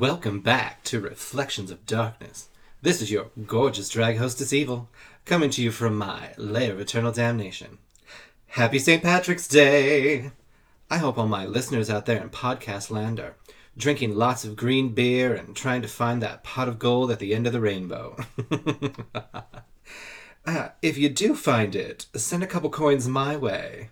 Welcome back to Reflections of Darkness. This is your gorgeous drag hostess Evil, coming to you from my lair of eternal damnation. Happy St. Patrick's Day! I hope all my listeners out there in podcast land are drinking lots of green beer and trying to find that pot of gold at the end of the rainbow. uh, if you do find it, send a couple coins my way.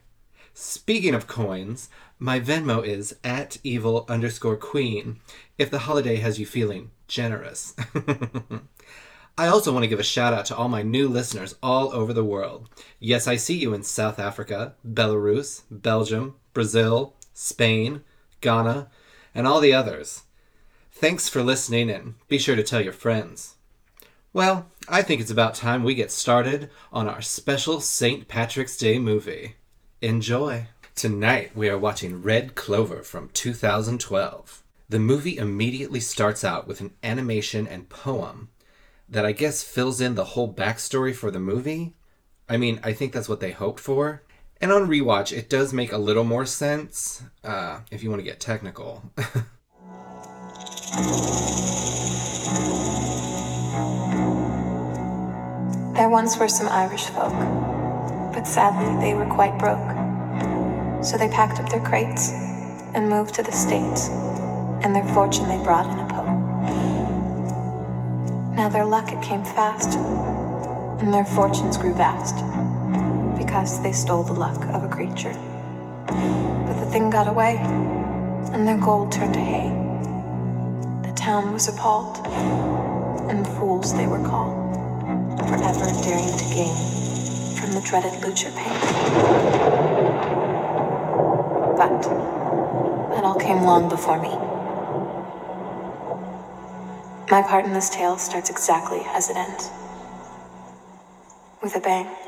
Speaking of coins, my Venmo is at evil underscore queen if the holiday has you feeling generous. I also want to give a shout out to all my new listeners all over the world. Yes, I see you in South Africa, Belarus, Belgium, Brazil, Spain, Ghana, and all the others. Thanks for listening and be sure to tell your friends. Well, I think it's about time we get started on our special St. Patrick's Day movie. Enjoy! Tonight we are watching Red Clover from 2012. The movie immediately starts out with an animation and poem that I guess fills in the whole backstory for the movie. I mean, I think that's what they hoped for. And on rewatch, it does make a little more sense, uh, if you want to get technical. There once were some Irish folk, but sadly they were quite broke. So they packed up their crates and moved to the States, and their fortune they brought in a poke. Now their luck it came fast, and their fortunes grew vast, because they stole the luck of a creature. But the thing got away, and their gold turned to hay. The town was appalled, and fools they were called, forever daring to gain from the dreaded lucher pain. But that all came long before me. My part in this tale starts exactly as it ends. With a bang.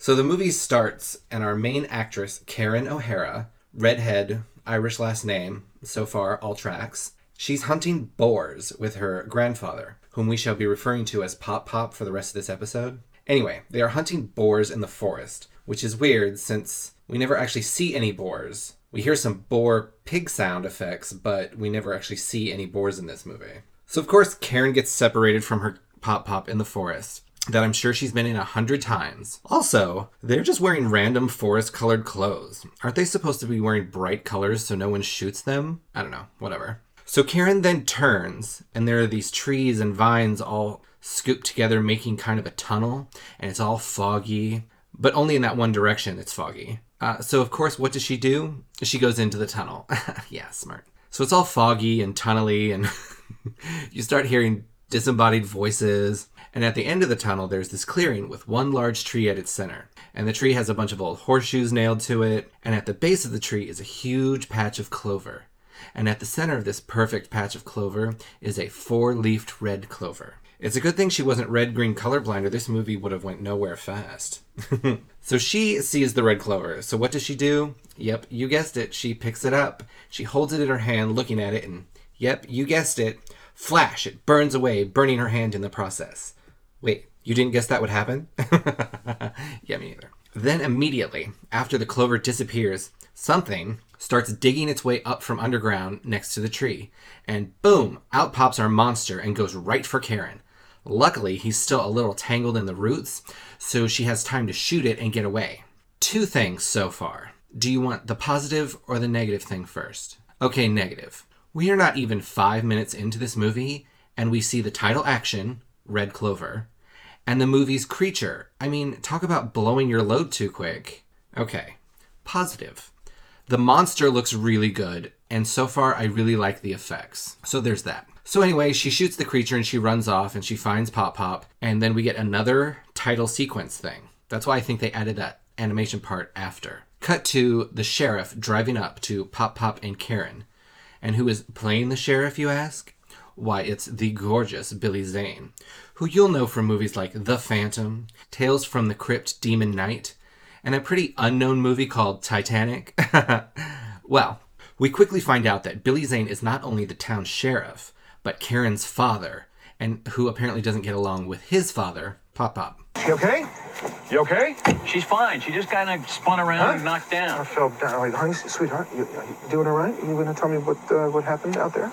So the movie starts, and our main actress, Karen O'Hara, redhead, Irish last name, so far all tracks, she's hunting boars with her grandfather, whom we shall be referring to as Pop Pop for the rest of this episode. Anyway, they are hunting boars in the forest, which is weird since we never actually see any boars. We hear some boar pig sound effects, but we never actually see any boars in this movie. So, of course, Karen gets separated from her Pop Pop in the forest that I'm sure she's been in a hundred times. Also, they're just wearing random forest colored clothes. Aren't they supposed to be wearing bright colors so no one shoots them? I don't know, whatever. So Karen then turns, and there are these trees and vines all scooped together, making kind of a tunnel, and it's all foggy, but only in that one direction it's foggy. Uh, so, of course, what does she do? She goes into the tunnel. yeah, smart. So it's all foggy and tunnely, and you start hearing disembodied voices. And at the end of the tunnel, there's this clearing with one large tree at its center. And the tree has a bunch of old horseshoes nailed to it. And at the base of the tree is a huge patch of clover. And at the center of this perfect patch of clover is a four-leafed red clover. It's a good thing she wasn't red green colorblind or this movie would have went nowhere fast. so she sees the red clover. So what does she do? Yep, you guessed it. She picks it up. She holds it in her hand looking at it and yep, you guessed it. Flash, it burns away, burning her hand in the process. Wait, you didn't guess that would happen? yeah, me neither. Then immediately, after the clover disappears, something starts digging its way up from underground next to the tree. And boom, out pops our monster and goes right for Karen. Luckily, he's still a little tangled in the roots, so she has time to shoot it and get away. Two things so far. Do you want the positive or the negative thing first? Okay, negative. We are not even five minutes into this movie, and we see the title action, Red Clover, and the movie's creature. I mean, talk about blowing your load too quick. Okay, positive. The monster looks really good, and so far I really like the effects. So there's that. So anyway, she shoots the creature and she runs off and she finds Pop Pop, and then we get another title sequence thing. That's why I think they added that animation part after. Cut to the sheriff driving up to Pop Pop and Karen. And who is playing the sheriff, you ask? Why, it's the gorgeous Billy Zane, who you'll know from movies like The Phantom, Tales from the Crypt Demon Knight, and a pretty unknown movie called Titanic. well, we quickly find out that Billy Zane is not only the town sheriff, but Karen's father, and who apparently doesn't get along with his father, Pop Pop. You okay? You okay? She's fine. She just kind of spun around Huh? and knocked I fell down. Honey, sweetheart, you, you doing all right? You gonna tell me what uh, what happened out there?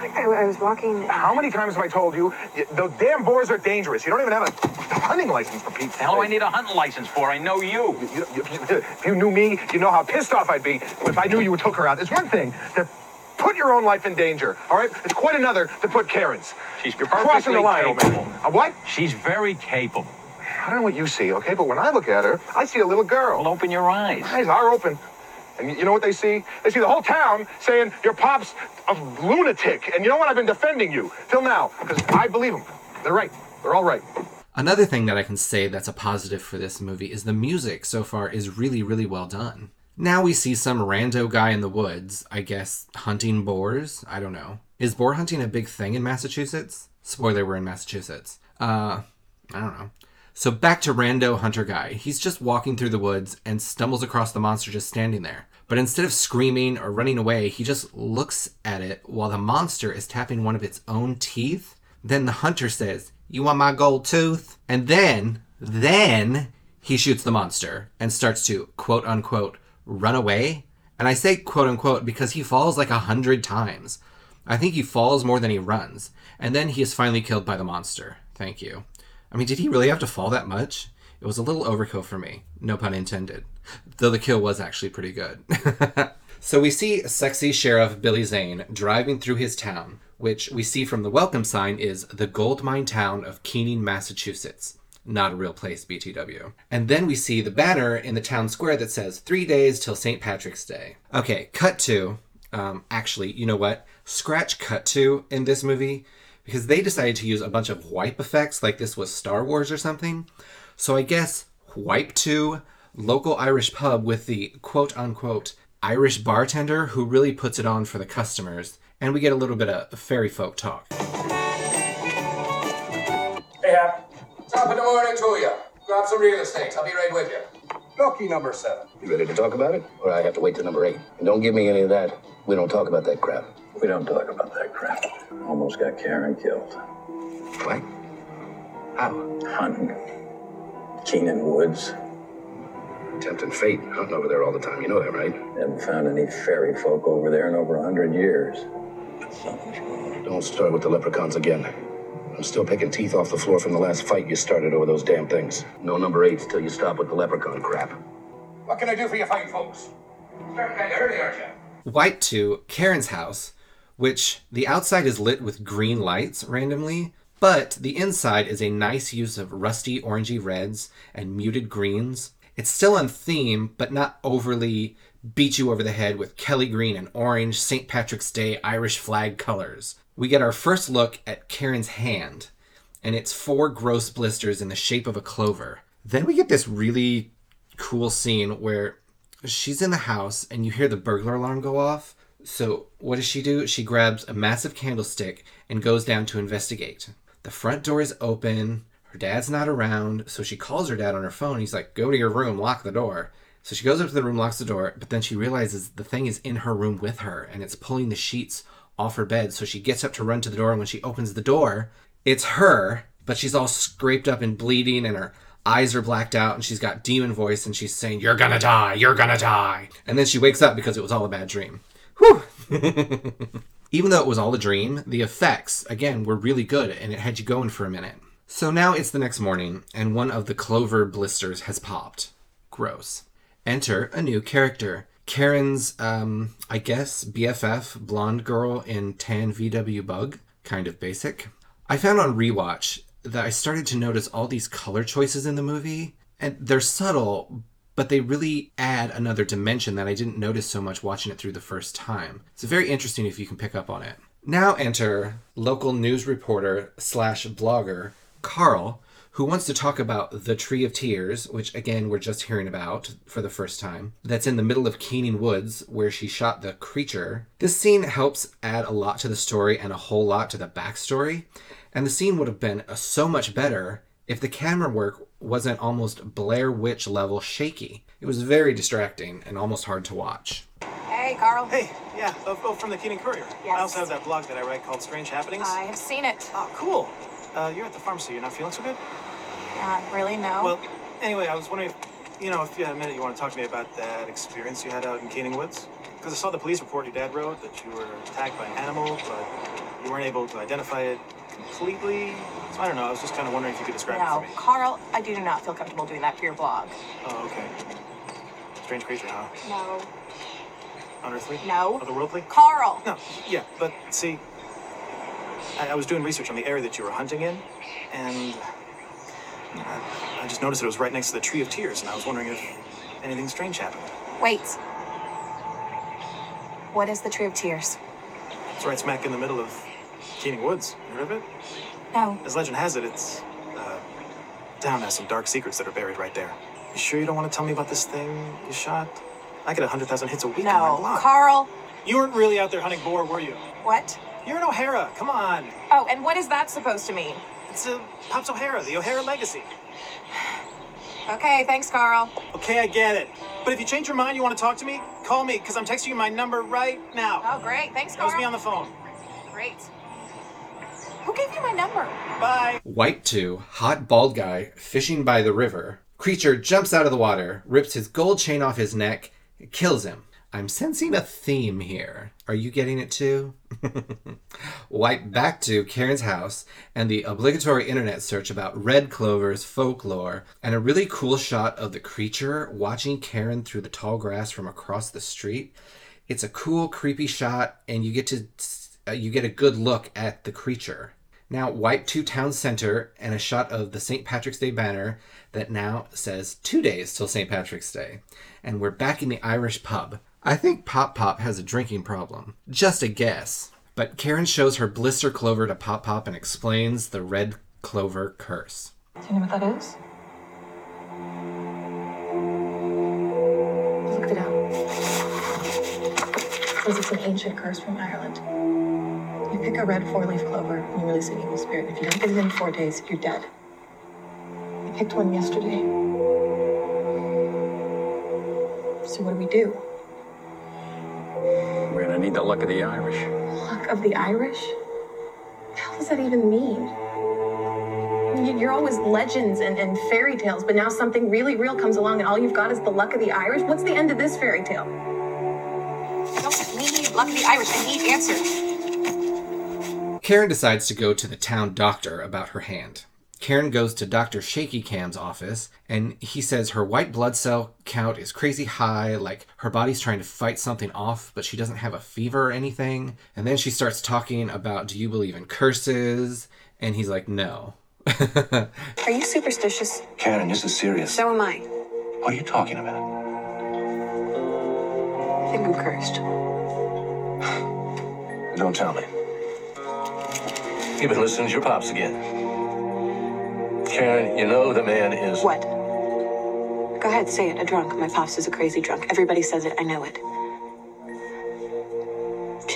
I, I was walking. How many times have I told you? y- Those damn boars are dangerous. You don't even have a hunting license for Pete's The hell do I sake. need a hunting license for? I know you. You, you, you, if you knew me, you know how pissed off I'd be if I knew you took her out. It's one thing to put your own life in danger, all right? It's quite another to put Karen's. She's You're crossing the perfectly line, old man. capable. A what? She's very capable. I don't know what you see, okay? But when I look at her, I see a little girl. Well, open your eyes. Eyes are open. And you know what they see? They see the whole town saying your pop's a lunatic. And you know what? I've been defending you till now because I believe them. They're right. They're all right. Another thing that I can say that's a positive for this movie is the music so far is really, really well done. Now we see some rando guy in the woods, I guess, hunting boars. I don't know. Is boar hunting a big thing in Massachusetts? Spoiler, we're in Massachusetts. Uh, I don't know. So back to rando hunter guy. He's just walking through the woods and stumbles across the monster just standing there. But instead of screaming or running away, he just looks at it while the monster is tapping one of its own teeth. Then the hunter says, You want my gold tooth? And then, then he shoots the monster and starts to quote unquote run away. And I say quote unquote because he falls like a hundred times. I think he falls more than he runs. And then he is finally killed by the monster. Thank you. I mean, did he really have to fall that much? It was a little overkill for me. No pun intended. Though the kill was actually pretty good. so we see sexy Sheriff Billy Zane driving through his town, which we see from the welcome sign is the gold mine town of Keening, Massachusetts. Not a real place, BTW. And then we see the banner in the town square that says three days till St. Patrick's Day. Okay, cut to. Um, actually, you know what? Scratch cut to in this movie because they decided to use a bunch of wipe effects like this was Star Wars or something. So I guess wipe to local Irish pub with the quote unquote Irish bartender who really puts it on for the customers. And we get a little bit of fairy folk talk. Hey, Hap. Top of the morning to you. Grab some real estate. I'll be right with you. Lucky number seven. You ready to talk about it? Or I have to wait till number eight? And don't give me any of that. We don't talk about that crap. We don't talk about that crap. Almost got Karen killed. What? How? Hunting. Keening Woods. Tempting fate. Hunting over there all the time. You know that, right? Haven't found any fairy folk over there in over a hundred years. Something's wrong. Don't start with the leprechauns again. I'm still picking teeth off the floor from the last fight you started over those damn things. No number eights till you stop with the leprechaun crap. What can I do for you fine folks? Starting kind of early, aren't you? Wipe to Karen's house, which the outside is lit with green lights randomly, but the inside is a nice use of rusty orangey reds and muted greens. It's still on theme, but not overly beat you over the head with Kelly green and orange St. Patrick's Day Irish flag colors. We get our first look at Karen's hand, and it's four gross blisters in the shape of a clover. Then we get this really cool scene where she's in the house and you hear the burglar alarm go off. So, what does she do? She grabs a massive candlestick and goes down to investigate. The front door is open. Her dad's not around, so she calls her dad on her phone. He's like, Go to your room, lock the door. So she goes up to the room, locks the door, but then she realizes the thing is in her room with her and it's pulling the sheets off her bed. So she gets up to run to the door, and when she opens the door, it's her, but she's all scraped up and bleeding, and her eyes are blacked out, and she's got demon voice, and she's saying, You're gonna die, you're gonna die. And then she wakes up because it was all a bad dream. Whew! Even though it was all a dream, the effects, again, were really good, and it had you going for a minute. So now it's the next morning, and one of the clover blisters has popped. Gross. Enter a new character. Karen's, um, I guess, BFF, blonde girl in tan VW bug. Kind of basic. I found on rewatch that I started to notice all these color choices in the movie, and they're subtle, but they really add another dimension that I didn't notice so much watching it through the first time. It's very interesting if you can pick up on it. Now enter local news reporter slash blogger Carl, who wants to talk about the Tree of Tears, which again we're just hearing about for the first time. That's in the middle of Keening Woods, where she shot the creature. This scene helps add a lot to the story and a whole lot to the backstory. And the scene would have been uh, so much better if the camera work wasn't almost Blair Witch level shaky. It was very distracting and almost hard to watch. Hey, Carl. Hey, yeah, oh, oh, from the Keening Courier. Yes. I also have that blog that I write called Strange Happenings. I have seen it. Oh, cool. Uh, you're at the pharmacy. You're not feeling so good? Not really, no. Well, anyway, I was wondering if, you know, if you had a minute, you want to talk to me about that experience you had out in Keening Woods? Because I saw the police report your dad wrote that you were attacked by an animal, but you weren't able to identify it completely. So I don't know. I was just kind of wondering if you could describe it no, for me. Carl, I do not feel comfortable doing that for your blog. Oh, okay. Strange creature, huh? No. Unearthly? No. Otherworldly? Carl! No, yeah, but see, I, I was doing research on the area that you were hunting in, and I, I just noticed it was right next to the Tree of Tears, and I was wondering if anything strange happened. Wait. What is the Tree of Tears? It's right smack in the middle of Keening Woods. You heard of it? No. As legend has it, it's uh, town has some dark secrets that are buried right there. You sure you don't want to tell me about this thing you shot? I get a hundred thousand hits a week on my No. blog. Carl! You weren't really out there hunting boar, were you? What? You're an O'Hara. Come on. Oh, and what is that supposed to mean? It's uh, Pops O'Hara, the O'Hara legacy. Okay, thanks, Carl. Okay, I get it. But if you change your mind, you want to talk to me, call me, because I'm texting you my number right now. Oh, great. Thanks, That was me on the phone. Great. Who gave you my number? Bye. White 2, hot bald guy, fishing by the river. Creature jumps out of the water, rips his gold chain off his neck, kills him. I'm sensing a theme here. Are you getting it too? White back to Karen's house and the obligatory internet search about red clover's folklore and a really cool shot of the creature watching Karen through the tall grass from across the street. It's a cool, creepy shot, and you get to uh, you get a good look at the creature. Now, White to Town Center and a shot of the St. Patrick's Day banner that now says two days till St. Patrick's Day. And we're back in the Irish pub. I think Pop Pop has a drinking problem. Just a guess. But Karen shows her blister clover to Pop Pop and explains the red clover curse. Do you know what that is? Looked it up. Says it's an ancient curse from Ireland. You pick a red four-leaf clover and you release an evil spirit. If you don't get it in four days, you're dead. I picked one yesterday. So what do we do? We're gonna need the luck of the Irish. Luck of the Irish? How does that even mean? You- You're always legends and, and fairy tales, but now something really real comes along and all you've got is the luck of the Irish? What's the end of this fairy tale? I don't need luck of the Irish. I need answers. Karen decides to go to the town doctor about her hand. Karen goes to Dr. Shaky Cam's office and he says her white blood cell count is crazy high, like her body's trying to fight something off, but she doesn't have a fever or anything. And then she starts talking about, Do you believe in curses? And he's like, No. Are you superstitious? Karen, this is serious. So am I. What are you talking about? I think I'm cursed. Don't tell me. You've been listening to your pops again. Karen, you know the man is. What? Go ahead, say it. A drunk. My pops is a crazy drunk. Everybody says it. I know it.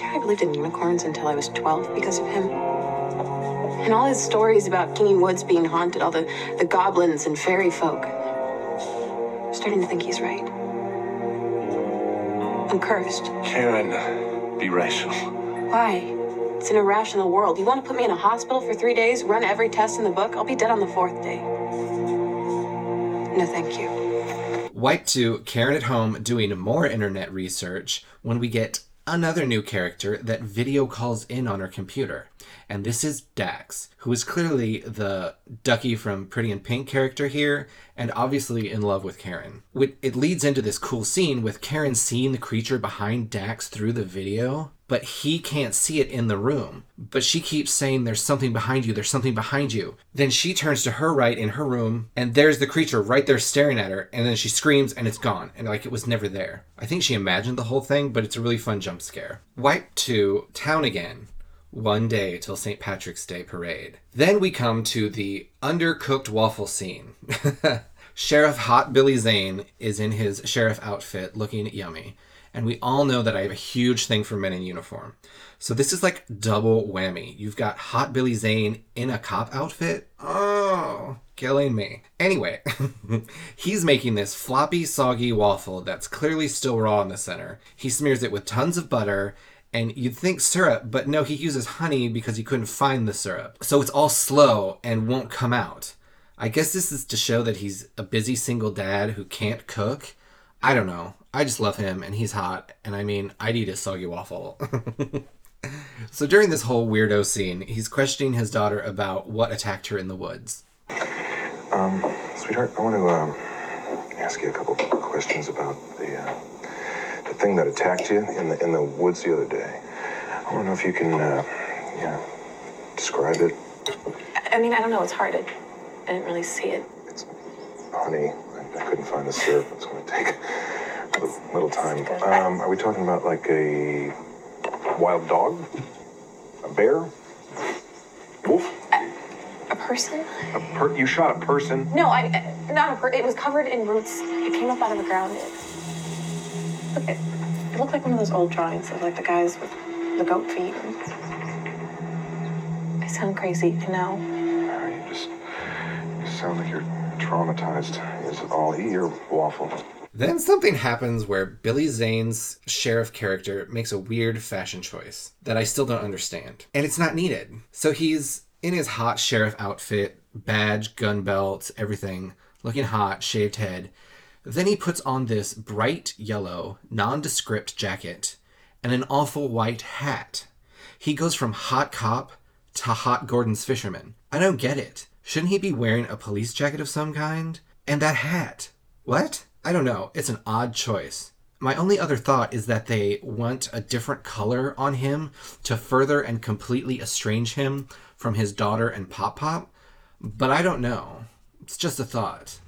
I believed in unicorns until I was 12 because of him. And all his stories about Keening Woods being haunted, all the, the goblins and fairy folk. I'm starting to think he's right. I'm cursed. Karen, be rational. Why? It's an irrational world. You want to put me in a hospital for three days, run every test in the book? I'll be dead on the fourth day. No, thank you. White 2, Karen at home doing more internet research when we get another new character that video calls in on her computer. And this is Dax, who is clearly the Ducky from Pretty in Pink character here, and obviously in love with Karen. It leads into this cool scene with Karen seeing the creature behind Dax through the video, but he can't see it in the room. But she keeps saying, There's something behind you, there's something behind you. Then she turns to her right in her room, and there's the creature right there staring at her, and then she screams and it's gone, and like it was never there. I think she imagined the whole thing, but it's a really fun jump scare. White to Town Again. One day till St. Patrick's Day parade. Then we come to the undercooked waffle scene. Sheriff Hot Billy Zane is in his sheriff outfit looking yummy. And we all know that I have a huge thing for men in uniform. So this is like double whammy. You've got hot Billy Zane in a cop outfit. Oh, killing me. Anyway, he's making this floppy, soggy waffle that's clearly still raw in the center. He smears it with tons of butter and you'd think syrup, but no, he uses honey because he couldn't find the syrup. So it's all slow and won't come out. I guess this is to show that he's a busy single dad who can't cook. I don't know. I just love him and he's hot, and I mean, I'd eat a soggy waffle. so during this whole weirdo scene, he's questioning his daughter about what attacked her in the woods. Um, sweetheart, I want to um, ask you a couple questions about the uh, the thing that attacked you in the in the woods the other day. I want to know if you can, uh, yeah, describe it. I mean, I don't know. It's hard. I, I didn't really see it. It's honey. I, I couldn't find the syrup. It's going to take a little, little time. Um, are we talking about like a wild dog, a bear, wolf? A person? A per- you shot a person? No, I I- not a per. It was covered in roots. It came up out of the ground. It, look, it, it looked like one of those old drawings of like the guys with the goat feet. I sound crazy, I know. Uh, You just you sound like you're traumatized. Is it all eat your waffle? Then something happens where Billy Zane's sheriff character makes a weird fashion choice that I still don't understand. And it's not needed. So he's in his hot sheriff outfit, badge, gun belt, everything, looking hot, shaved head. Then he puts on this bright yellow, nondescript jacket and an awful white hat. He goes from hot cop to hot Gorton's fisherman. I don't get it. Shouldn't he be wearing a police jacket of some kind? And that hat. What? I don't know. It's an odd choice. My only other thought is that they want a different color on him to further and completely estrange him from his daughter and Pop Pop, but I don't know. It's just a thought.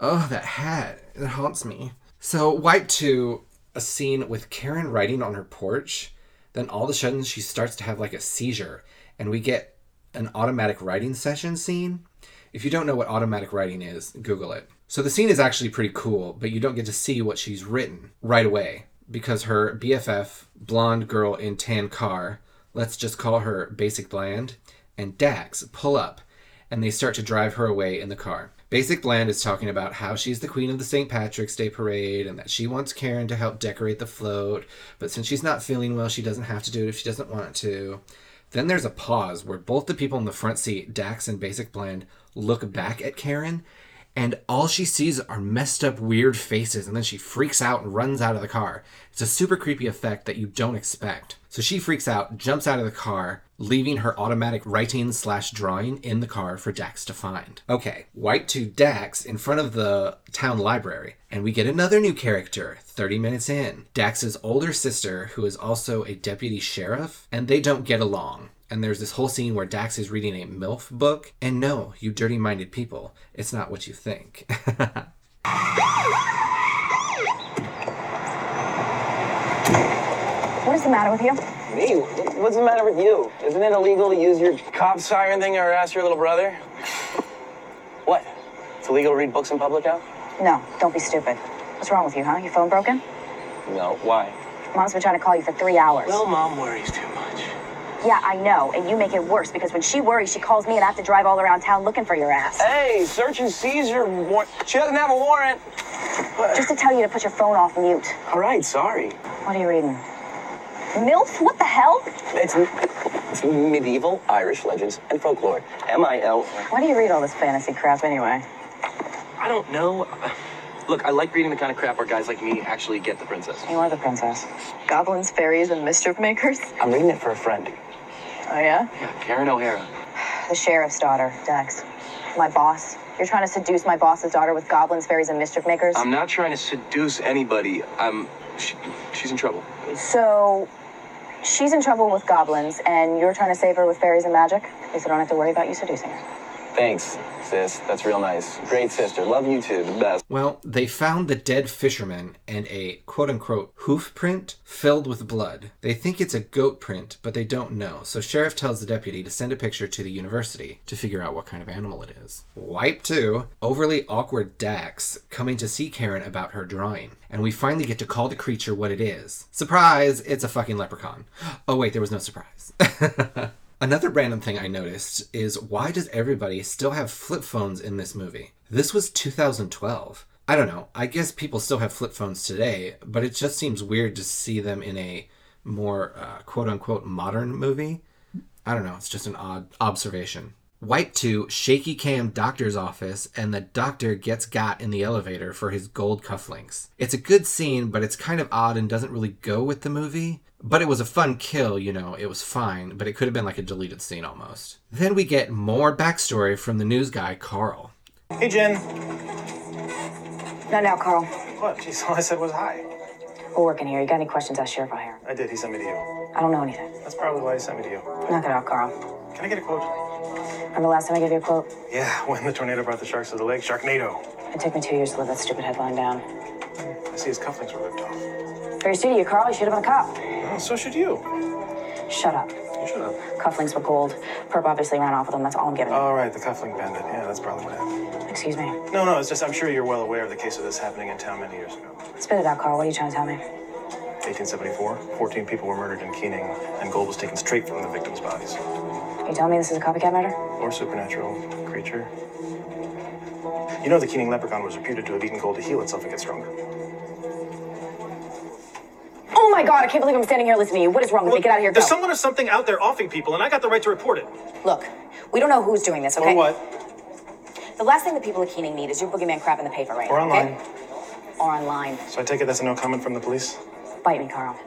Oh, that hat. It haunts me. So, wipe to a scene with Karen writing on her porch. Then all of a sudden, she starts to have like a seizure, and we get an automatic writing session scene. If you don't know what automatic writing is, Google it. So the scene is actually pretty cool, but you don't get to see what she's written right away because her BFF, blonde girl in tan car, let's just call her Basic Bland, and Dax pull up and they start to drive her away in the car. Basic Bland is talking about how she's the queen of the St. Patrick's Day parade and that she wants Karen to help decorate the float, but since she's not feeling well, she doesn't have to do it if she doesn't want to. Then there's a pause where both the people in the front seat, Dax and Basic Bland, look back at Karen, and all she sees are messed up, weird faces, and then she freaks out and runs out of the car. It's a super creepy effect that you don't expect. So she freaks out, jumps out of the car, leaving her automatic writing slash drawing in the car for Dax to find. Okay, white to Dax in front of the town library, and we get another new character 30 minutes in. Dax's older sister, who is also a deputy sheriff, and they don't get along. And there's this whole scene where Dax is reading a MILF book. And no, you dirty minded people, it's not what you think. What is the matter with you? Me? What's the matter with you? Isn't it illegal to use your cop siren thing to harass your little brother? What? It's illegal to read books in public now? No, don't be stupid. What's wrong with you, huh? Your phone broken? No. Why? Mom's been trying to call you for three hours. Well, mom worries too much. Yeah, I know, and you make it worse because when she worries, she calls me and I have to drive all around town looking for your ass. Hey, search and seizure warrant. She doesn't have a warrant. Just to tell you to put your phone off mute. All right, sorry. What are you reading? MILF? What the hell? It's, it's medieval Irish legends and folklore. M-I-L. Why do you read all this fantasy crap anyway? I don't know. Look, I like reading the kind of crap where guys like me actually get the princess. You are the princess. Goblins, fairies, and mischief makers? I'm reading it for a friend. Oh, yeah? Yeah, Karen O'Hara. The sheriff's daughter, Dex. My boss. You're trying to seduce my boss's daughter with goblins, fairies, and mischief makers? I'm not trying to seduce anybody. I'm. She, she's in trouble. So, she's in trouble with goblins, and you're trying to save her with fairies and magic? At least I don't have to worry about you seducing her. Thanks, sis. That's real nice. Great sister. Love you too. The best. Well, they found the dead fisherman and a quote unquote hoof print filled with blood. They think it's a goat print, but they don't know. So Sheriff tells the deputy to send a picture to the university to figure out what kind of animal it is. Wipe 2, overly awkward Dax coming to see Karen about her drawing. And we finally get to call the creature what it is. Surprise, it's a fucking leprechaun. Oh wait, there was no surprise. Another random thing I noticed is why does everybody still have flip phones in this movie? This was 2012. I don't know. I guess people still have flip phones today, but it just seems weird to see them in a more uh, quote unquote modern movie. I don't know. It's just an odd observation. Wipe to shaky cam doctor's office, and the doctor gets got in the elevator for his gold cufflinks. It's a good scene, but it's kind of odd and doesn't really go with the movie. But it was a fun kill, you know, it was fine, but it could have been like a deleted scene almost. Then we get more backstory from the news guy, Carl. Hey, Jen. Not now, Carl. What? Jeez, all I said was hi. We're working here. You got any questions? Ask Sheriff O'Hara. I did. He sent me to you. I don't know anything. That's probably why he sent me to you. Knock it out, Carl. Can I get a quote? Remember the last time I gave you a quote? Yeah, when the tornado brought the sharks to the lake. Sharknado. It took me two years to live that stupid headline down. I see his cufflinks were ripped off. Stupid of you, Carl. You should have been a cop. Oh, so should you. Shut up. You should have. Cufflinks were gold. Perp obviously ran off with them. That's all I'm giving you. All right, the cufflink bandit. Yeah, that's probably what happened. Excuse me. No, no, it's just I'm sure you're well aware of the case of this happening in town many years ago. Spit it out, Carl. What are you trying to tell me? 1874, 14 people were murdered in Keening, and gold was taken straight from the victims' bodies. Are you telling me this is a copycat murder? Or supernatural creature. You know the Keening leprechaun was reputed to have eaten gold to heal itself and get stronger. Oh my god, I can't believe I'm standing here listening to you. What is wrong with me? Get out of here. Go. There's someone or something out there offing people, and I got the right to report it. Look, we don't know who's doing this, okay? Or what? The last thing the people of Keening need is your boogeyman crap in the paper right Or now, online. okay? Or online. So I take it that's a no comment from the police? Bite me, Carl.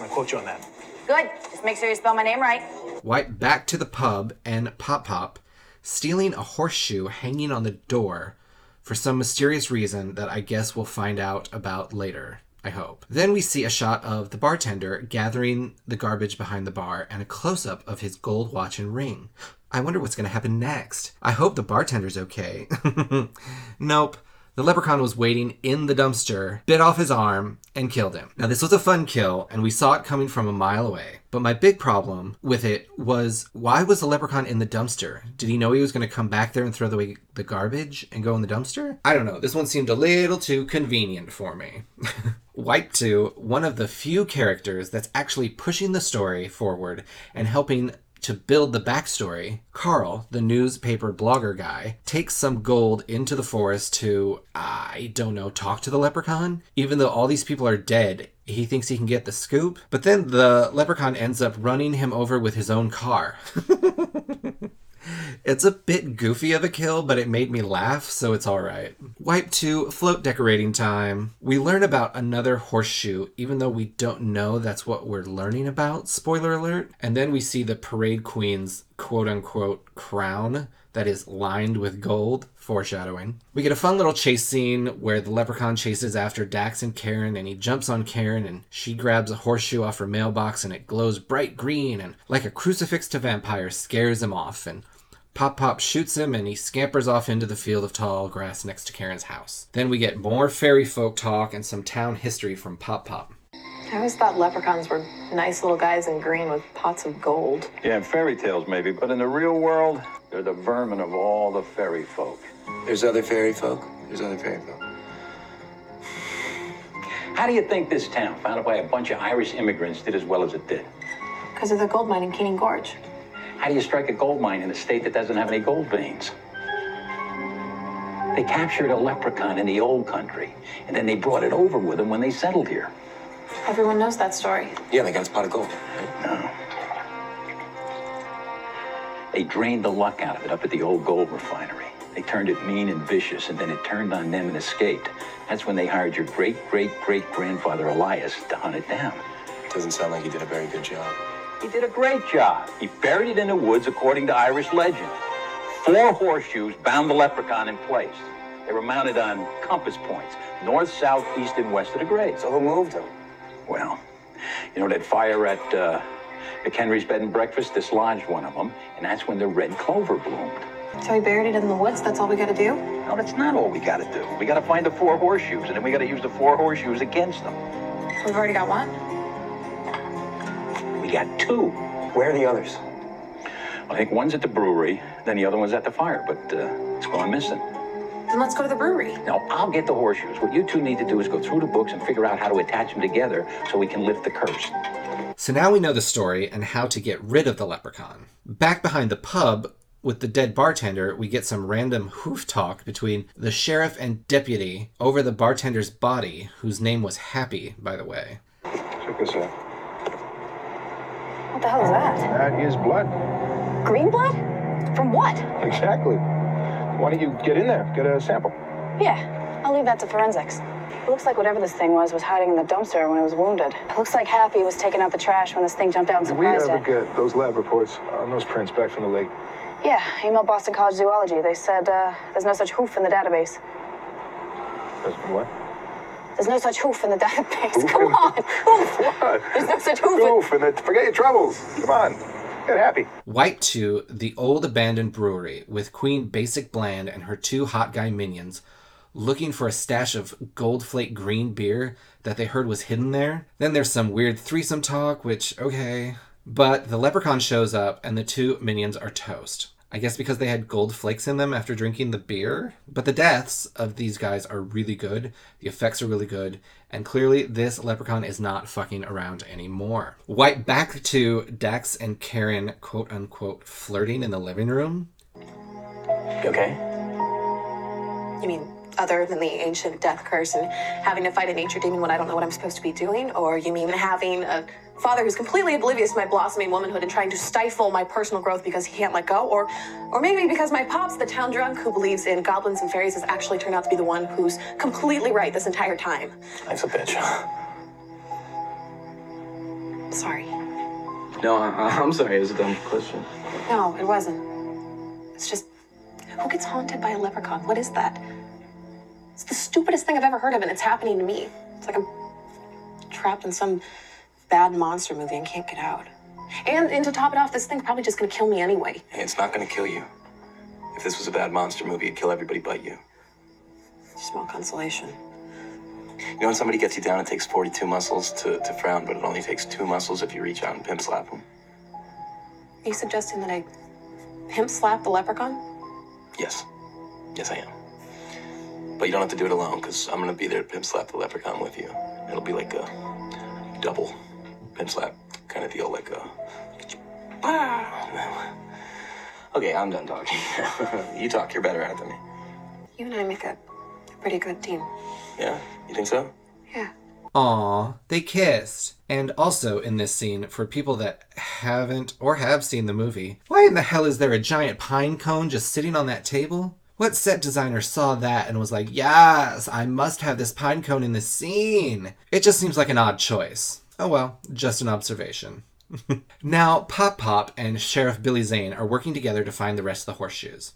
I quote you on that. Good. Just make sure you spell my name right. Wipe back to the pub and Pop Pop stealing a horseshoe hanging on the door for some mysterious reason that I guess we'll find out about later. I hope. Then we see a shot of the bartender gathering the garbage behind the bar and a close up of his gold watch and ring. I wonder what's going to happen next. I hope the bartender's okay. nope. The leprechaun was waiting in the dumpster, bit off his arm, and killed him. Now, this was a fun kill, and we saw it coming from a mile away. But my big problem with it was why was the leprechaun in the dumpster? Did he know he was going to come back there and throw away the garbage and go in the dumpster? I don't know. This one seemed a little too convenient for me. Wipe 2, one of the few characters that's actually pushing the story forward and helping to build the backstory, Carl, the newspaper blogger guy, takes some gold into the forest to, I don't know, talk to the leprechaun. Even though all these people are dead, he thinks he can get the scoop. But then the leprechaun ends up running him over with his own car. It's a bit goofy of a kill, but it made me laugh, so it's alright. Wipe 2, float decorating time. We learn about another horseshoe, even though we don't know that's what we're learning about, spoiler alert. And then we see the parade queen's quote unquote crown that is lined with gold, foreshadowing. We get a fun little chase scene where the leprechaun chases after Dax and Karen, and he jumps on Karen, and she grabs a horseshoe off her mailbox, and it glows bright green, and like a crucifix to vampires, scares him off. And Pop Pop shoots him and he scampers off into the field of tall grass next to Karen's house. Then we get more fairy folk talk and some town history from Pop Pop. I always thought leprechauns were nice little guys in green with pots of gold. Yeah, in fairy tales maybe, but in the real world, they're the vermin of all the fairy folk. There's other fairy folk. There's other fairy folk. How do you think this town, founded by a bunch of Irish immigrants, did as well as it did? Because of the gold mine in Keening Gorge. How do you strike a gold mine in a state that doesn't have any gold veins? They captured a leprechaun in the old country, and then they brought it over with them when they settled here. Everyone knows that story. Yeah, they got a pot of gold. Right? No. They drained the luck out of it up at the old gold refinery. They turned it mean and vicious, and then it turned on them and escaped. That's when they hired your great great great grandfather Elias to hunt it down. Doesn't sound like he did a very good job. He did a great job. He buried it in the woods according to Irish legend. Four horseshoes bound the leprechaun in place. They were mounted on compass points, north, south, east, and west of the grave. So who moved him? Well, you know that fire at uh, McHenry's bed and breakfast dislodged one of them, and that's when the red clover bloomed. So we buried it in the woods. That's all we gotta do? No, that's not all we gotta do. We gotta find the four horseshoes, and then we gotta use the four horseshoes against them. We've already got one. We got two. Where are the others? I think one's at the brewery, then the other one's at the fire, but uh, it's gone missing. Then let's go to the brewery. No, I'll get the horseshoes. What you two need to do is go through the books and figure out how to attach them together so we can lift the curse. So now we know the story and how to get rid of the leprechaun. Back behind the pub, with the dead bartender, we get some random hoof talk between the sheriff and deputy over the bartender's body, whose name was Happy, by the way. Check this out. What the hell is that? That is blood. Green blood? From what? Exactly. Why don't you get in there, get a sample? Yeah, I'll leave that to forensics. It looks like whatever this thing was was hiding in the dumpster when it was wounded. It looks like Happy was taking out the trash when this thing jumped out and Did we surprised ever it. get those lab reports on those prints back from the lake? Yeah, emailed Boston College Zoology. They said uh, there's no such hoof in the database. That's what? There's no such hoof in the database. Hoof Come in- on, hoof. What? There's no such hoof. in- Goof, and it, forget your troubles. Come on, get happy. Wipe to the old abandoned brewery with Queen Basic Bland and her two hot guy minions looking for a stash of gold flake green beer that they heard was hidden there. Then there's some weird threesome talk, which, okay. But the leprechaun shows up and the two minions are toast. I guess because they had gold flakes in them after drinking the beer. But the deaths of these guys are really good. The effects are really good. And clearly, this leprechaun is not fucking around anymore. White back to Dax and Karen, quote unquote, flirting in the living room. You okay? You mean other than the ancient death curse and having to fight a nature demon when I don't know what I'm supposed to be doing? Or you mean having a father who's completely oblivious to my blossoming womanhood and trying to stifle my personal growth because he can't let go? Or or maybe because my pops, the town drunk who believes in goblins and fairies, has actually turned out to be the one who's completely right this entire time. Life's a bitch. Sorry. No, I, I'm sorry. It was a dumb question. No, it wasn't. It's just who gets haunted by a leprechaun? What is that? It's the stupidest thing I've ever heard of, and it's happening to me. It's like I'm trapped in some bad monster movie and can't get out. And, and to top it off, this thing's probably just gonna kill me anyway. Hey, it's not gonna kill you. If this was a bad monster movie, it'd kill everybody but you. Small consolation. You know when somebody gets you down, it takes 42 muscles to, to frown, but it only takes two muscles if you reach out and pimp slap them? Are you suggesting that I pimp slap the leprechaun? Yes. Yes, I am. But you don't have to do it alone, because I'm gonna be there to pimp slap the leprechaun with you. It'll be like a double pimp slap kind of deal, like a. Okay, I'm done talking. you talk, you're better at it than me. You and I make a, a pretty good team. Yeah? You think so? Yeah. Aw, they kissed. And also in this scene, for people that haven't or have seen the movie, why in the hell is there a giant pine cone just sitting on that table? What set designer saw that and was like, yes, I must have this pine cone in the scene? It just seems like an odd choice. Oh well, just an observation. now, Pop Pop and Sheriff Billy Zane are working together to find the rest of the horseshoes.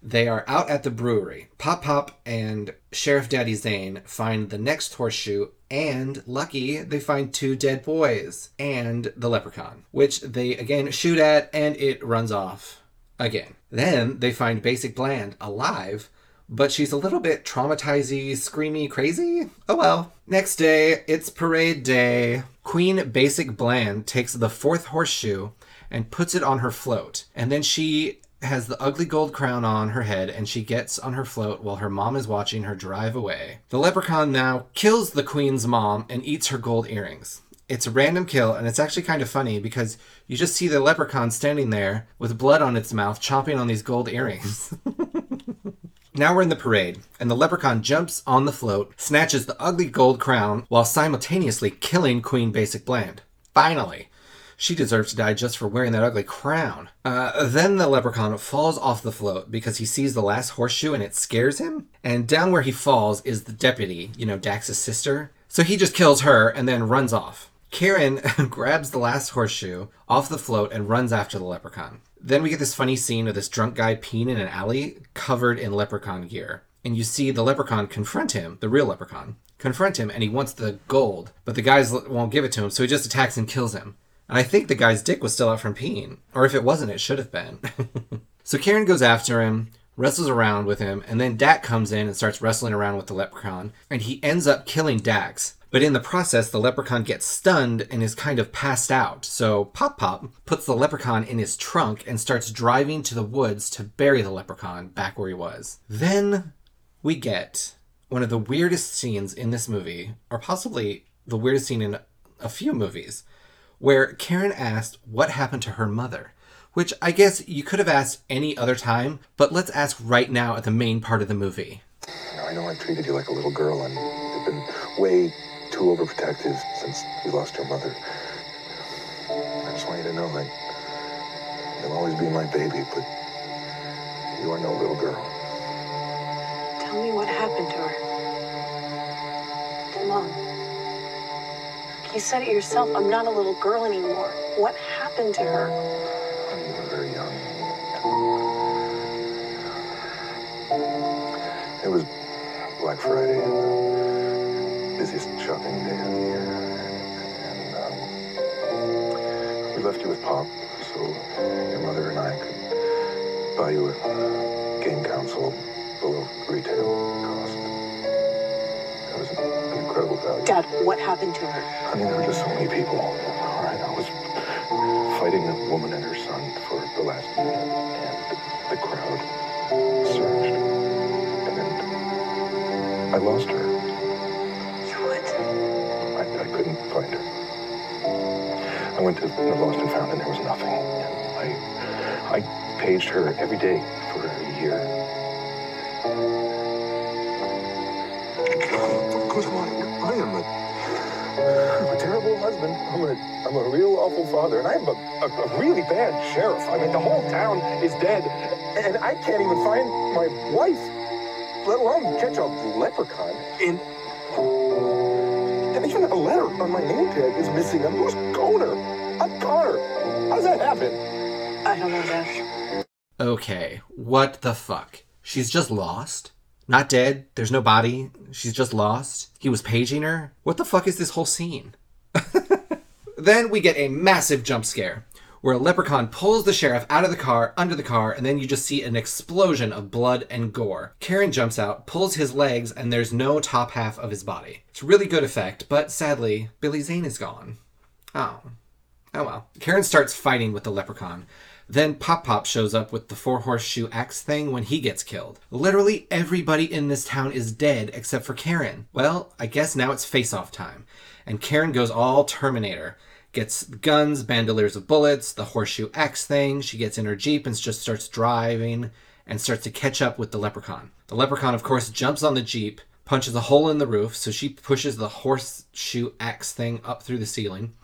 They are out at the brewery. Pop Pop and Sheriff Daddy Zane find the next horseshoe, and lucky, they find two dead boys and the leprechaun, which they again shoot at, and it runs off again. Then they find Basic Bland alive, but she's a little bit traumatizing, screamy, crazy. Oh well. Next day, it's parade day. Queen Basic Bland takes the fourth horseshoe and puts it on her float, and then she has the ugly gold crown on her head and she gets on her float while her mom is watching her drive away. The leprechaun now kills the queen's mom and eats her gold earrings. It's a random kill and it's actually kind of funny because you just see the leprechaun standing there with blood on its mouth chomping on these gold earrings. Now we're in the parade, and the leprechaun jumps on the float, snatches the ugly gold crown, while simultaneously killing Queen Basic Bland. Finally! She deserves to die just for wearing that ugly crown. Uh, then the leprechaun falls off the float because he sees the last horseshoe and it scares him. And down where he falls is the deputy, you know, Dax's sister. So he just kills her and then runs off. Karen grabs the last horseshoe off the float and runs after the leprechaun. Then we get this funny scene of this drunk guy peeing in an alley covered in leprechaun gear. And you see the leprechaun confront him, the real leprechaun, confront him, and he wants the gold, but the guys won't give it to him, so he just attacks and kills him. And I think the guy's dick was still out from peeing. Or if it wasn't, it should have been. So Karen goes after him, wrestles around with him, and then Dak comes in and starts wrestling around with the leprechaun, and he ends up killing Dax. But in the process, the leprechaun gets stunned and is kind of passed out. So Pop Pop puts the leprechaun in his trunk and starts driving to the woods to bury the leprechaun back where he was. Then we get one of the weirdest scenes in this movie, or possibly the weirdest scene in a few movies, where Karen asked what happened to her mother. Which I guess you could have asked any other time, but let's ask right now at the main part of the movie. You know, I know I treated you like a little girl and have been way too overprotective since you lost your mother. I just want you to know that you'll always be my baby, but you are no little girl. Tell me what happened to her. To Mom. You said it yourself. I'm not a little girl anymore. What happened to her? When you were very young. It was Black Friday, Pop, so your mother and I could buy you a game console below retail cost. That was an incredible value. Dad, what happened to her? I mean, there were just so many people. All right, I was fighting a woman and her son for the last unit, and the crowd surged. And then I lost her. Went to the lost and found, and there was nothing. I, I paged her every day for a year. Of course, I, am a I'm a terrible husband. I'm a, I'm a real awful father, and I'm a, a, a really bad sheriff. I mean, the whole town is dead, and I can't even find my wife, let alone catch a leprechaun. And, a letter on my name tag is missing. And who's Connor? I'm Connor. How does that happen? I don't know, Dad. Okay, what the fuck? She's just lost? Not dead? There's no body? She's just lost? He was paging her? What the fuck is this whole scene? then we get a massive jump scare where a leprechaun pulls the sheriff out of the car, under the car, and then you just see an explosion of blood and gore. Karen jumps out, pulls his legs, and there's no top half of his body. It's a really good effect, but sadly, Billy Zane is gone. Oh. Oh well. Karen starts fighting with the leprechaun. Then Pop Pop shows up with the four horseshoe axe thing when he gets killed. Literally everybody in this town is dead except for Karen. Well, I guess now it's face off time. And Karen goes all Terminator. Gets guns, bandoliers of bullets, the horseshoe axe thing. She gets in her Jeep and just starts driving and starts to catch up with the leprechaun. The leprechaun, of course, jumps on the Jeep, punches a hole in the roof, so she pushes the horseshoe axe thing up through the ceiling,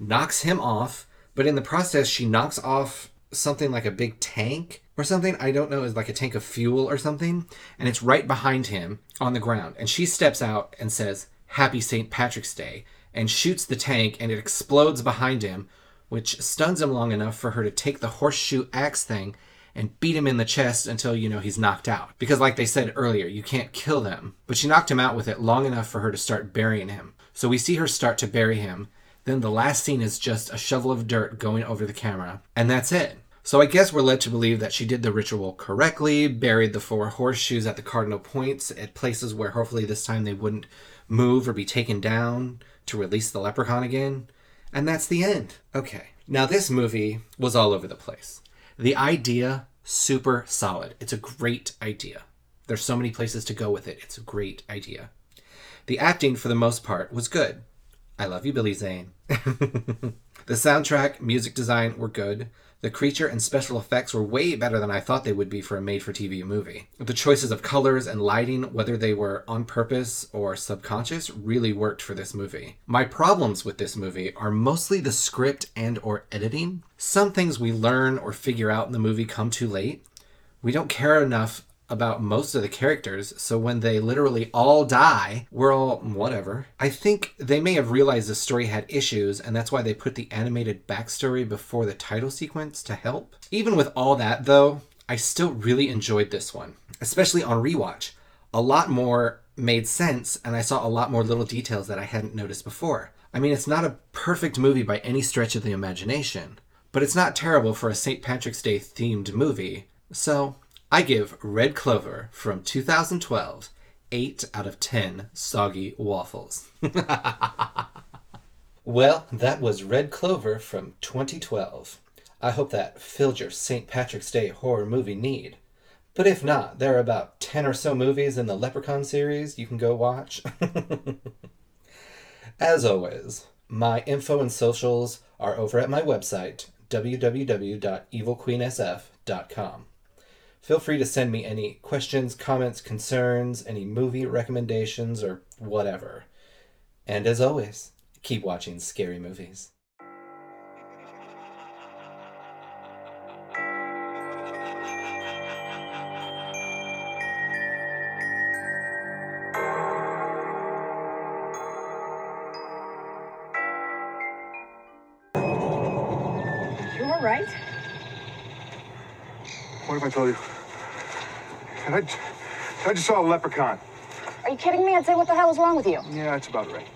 knocks him off, but in the process, she knocks off something like a big tank or something. I don't know, is like a tank of fuel or something. And it's right behind him on the ground. And she steps out and says, Happy St. Patrick's Day, and shoots the tank and it explodes behind him, which stuns him long enough for her to take the horseshoe axe thing and beat him in the chest until, you know, he's knocked out. Because, like they said earlier, you can't kill them. But she knocked him out with it long enough for her to start burying him. So we see her start to bury him. Then the last scene is just a shovel of dirt going over the camera. And that's it. So I guess we're led to believe that she did the ritual correctly, buried the four horseshoes at the cardinal points at places where hopefully this time they wouldn't move or be taken down to release the leprechaun again. And that's the end. Okay. Now this movie was all over the place. The idea super solid. It's a great idea. There's so many places to go with it. It's a great idea. The acting for the most part was good. I love you, Billy Zane. the soundtrack, music design were good. The creature and special effects were way better than I thought they would be for a made for TV movie. The choices of colors and lighting, whether they were on purpose or subconscious, really worked for this movie. My problems with this movie are mostly the script and or editing. Some things we learn or figure out in the movie come too late. We don't care enough about most of the characters, so when they literally all die, we're all whatever. I think they may have realized the story had issues, and that's why they put the animated backstory before the title sequence to help. Even with all that, though, I still really enjoyed this one, especially on rewatch. A lot more made sense, and I saw a lot more little details that I hadn't noticed before. I mean, it's not a perfect movie by any stretch of the imagination, but it's not terrible for a St. Patrick's Day themed movie So I give Red Clover from 2012 8 out of 10 soggy waffles. well, that was Red Clover from 2012. I hope that filled your St. Patrick's Day horror movie need. But if not, there are about 10 or so movies in the Leprechaun series you can go watch. As always, my info and socials are over at my website, www.evilqueensf.com. Feel free to send me any questions, comments, concerns, any movie recommendations, or whatever. And as always, keep watching scary movies. You were right. What if I told you? I, I just saw a leprechaun. Are you kidding me? I'd say, what the hell is wrong with you? Yeah, that's about right.